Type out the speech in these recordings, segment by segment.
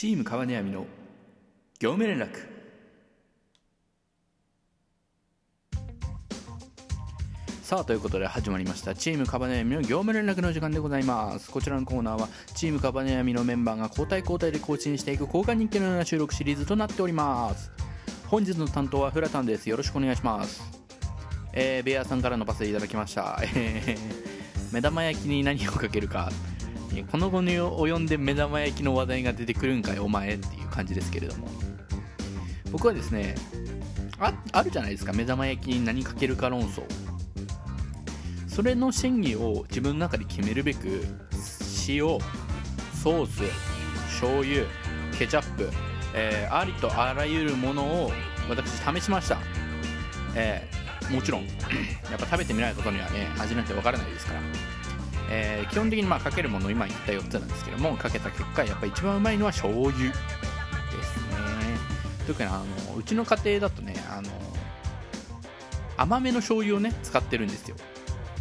チーム川根闇の業務連絡。さあということで始まりました。チームカバネヤミの業務連絡の時間でございます。こちらのコーナーはチームカバネヤミのメンバーが交代交代で更新していく交換日記のような収録シリーズとなっております。本日の担当はフラタンです。よろしくお願いします。えー、ベアさんからのパスいただきました、目玉焼きに何をかけるか。この後に及んで目玉焼きの話題が出てくるんかいお前っていう感じですけれども。僕はですねああるじゃないですか。目玉焼きに何かけるか論争。それの真偽を自分の中で決めるべく塩ソース醤油ケチャップ、えーありとあらゆるものを私試しました、えーもちろんやっぱ食べてみないことにはね味なんてわからないですから、えー基本的にまあかけるもの今言った4つなんですけどもかけた結果やっぱ一番うまいのは醤油ですね。特にあのうちの家庭だとねあの甘めの醤油をね使ってるんですよ、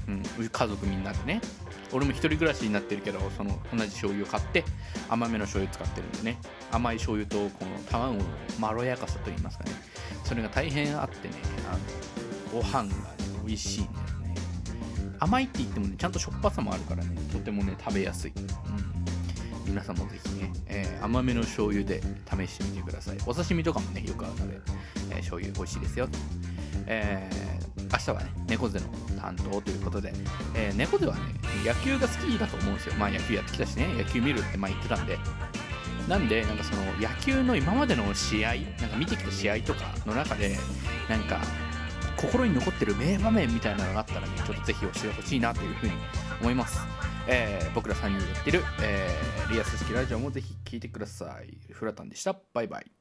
うん、家族みんなでね俺も一人暮らしになってるけどその同じ醤油を買って甘めの醤油使ってるんでね。甘い醤油とこの卵のまろやかさといいますかね。それが大変あってねあのご飯が、ね、美味しいんだよ甘いって言ってもねちゃんとしょっぱさもあるからねとてもね食べやすい、うん、皆さんもぜひね、えー甘めの醤油で試してみてください。お刺身とかもねよくあるので、えー醤油美味しいですよえー明日はね猫背の担当ということで、えー猫背はね野球が好きだと思うんですよ。まあ野球やってきたしね野球見るって前言ってたんで。なんでなんかその野球の今までの試合なんか見てきた試合とかの中でなんか心に残ってる名場面みたいなのがあったらねちょっとぜひ教えてほしいなというふうに思います、えー僕ら3人でやってる、えーリアス式ラジオもぜひ聴いてください。フラタンでした。バイバイ。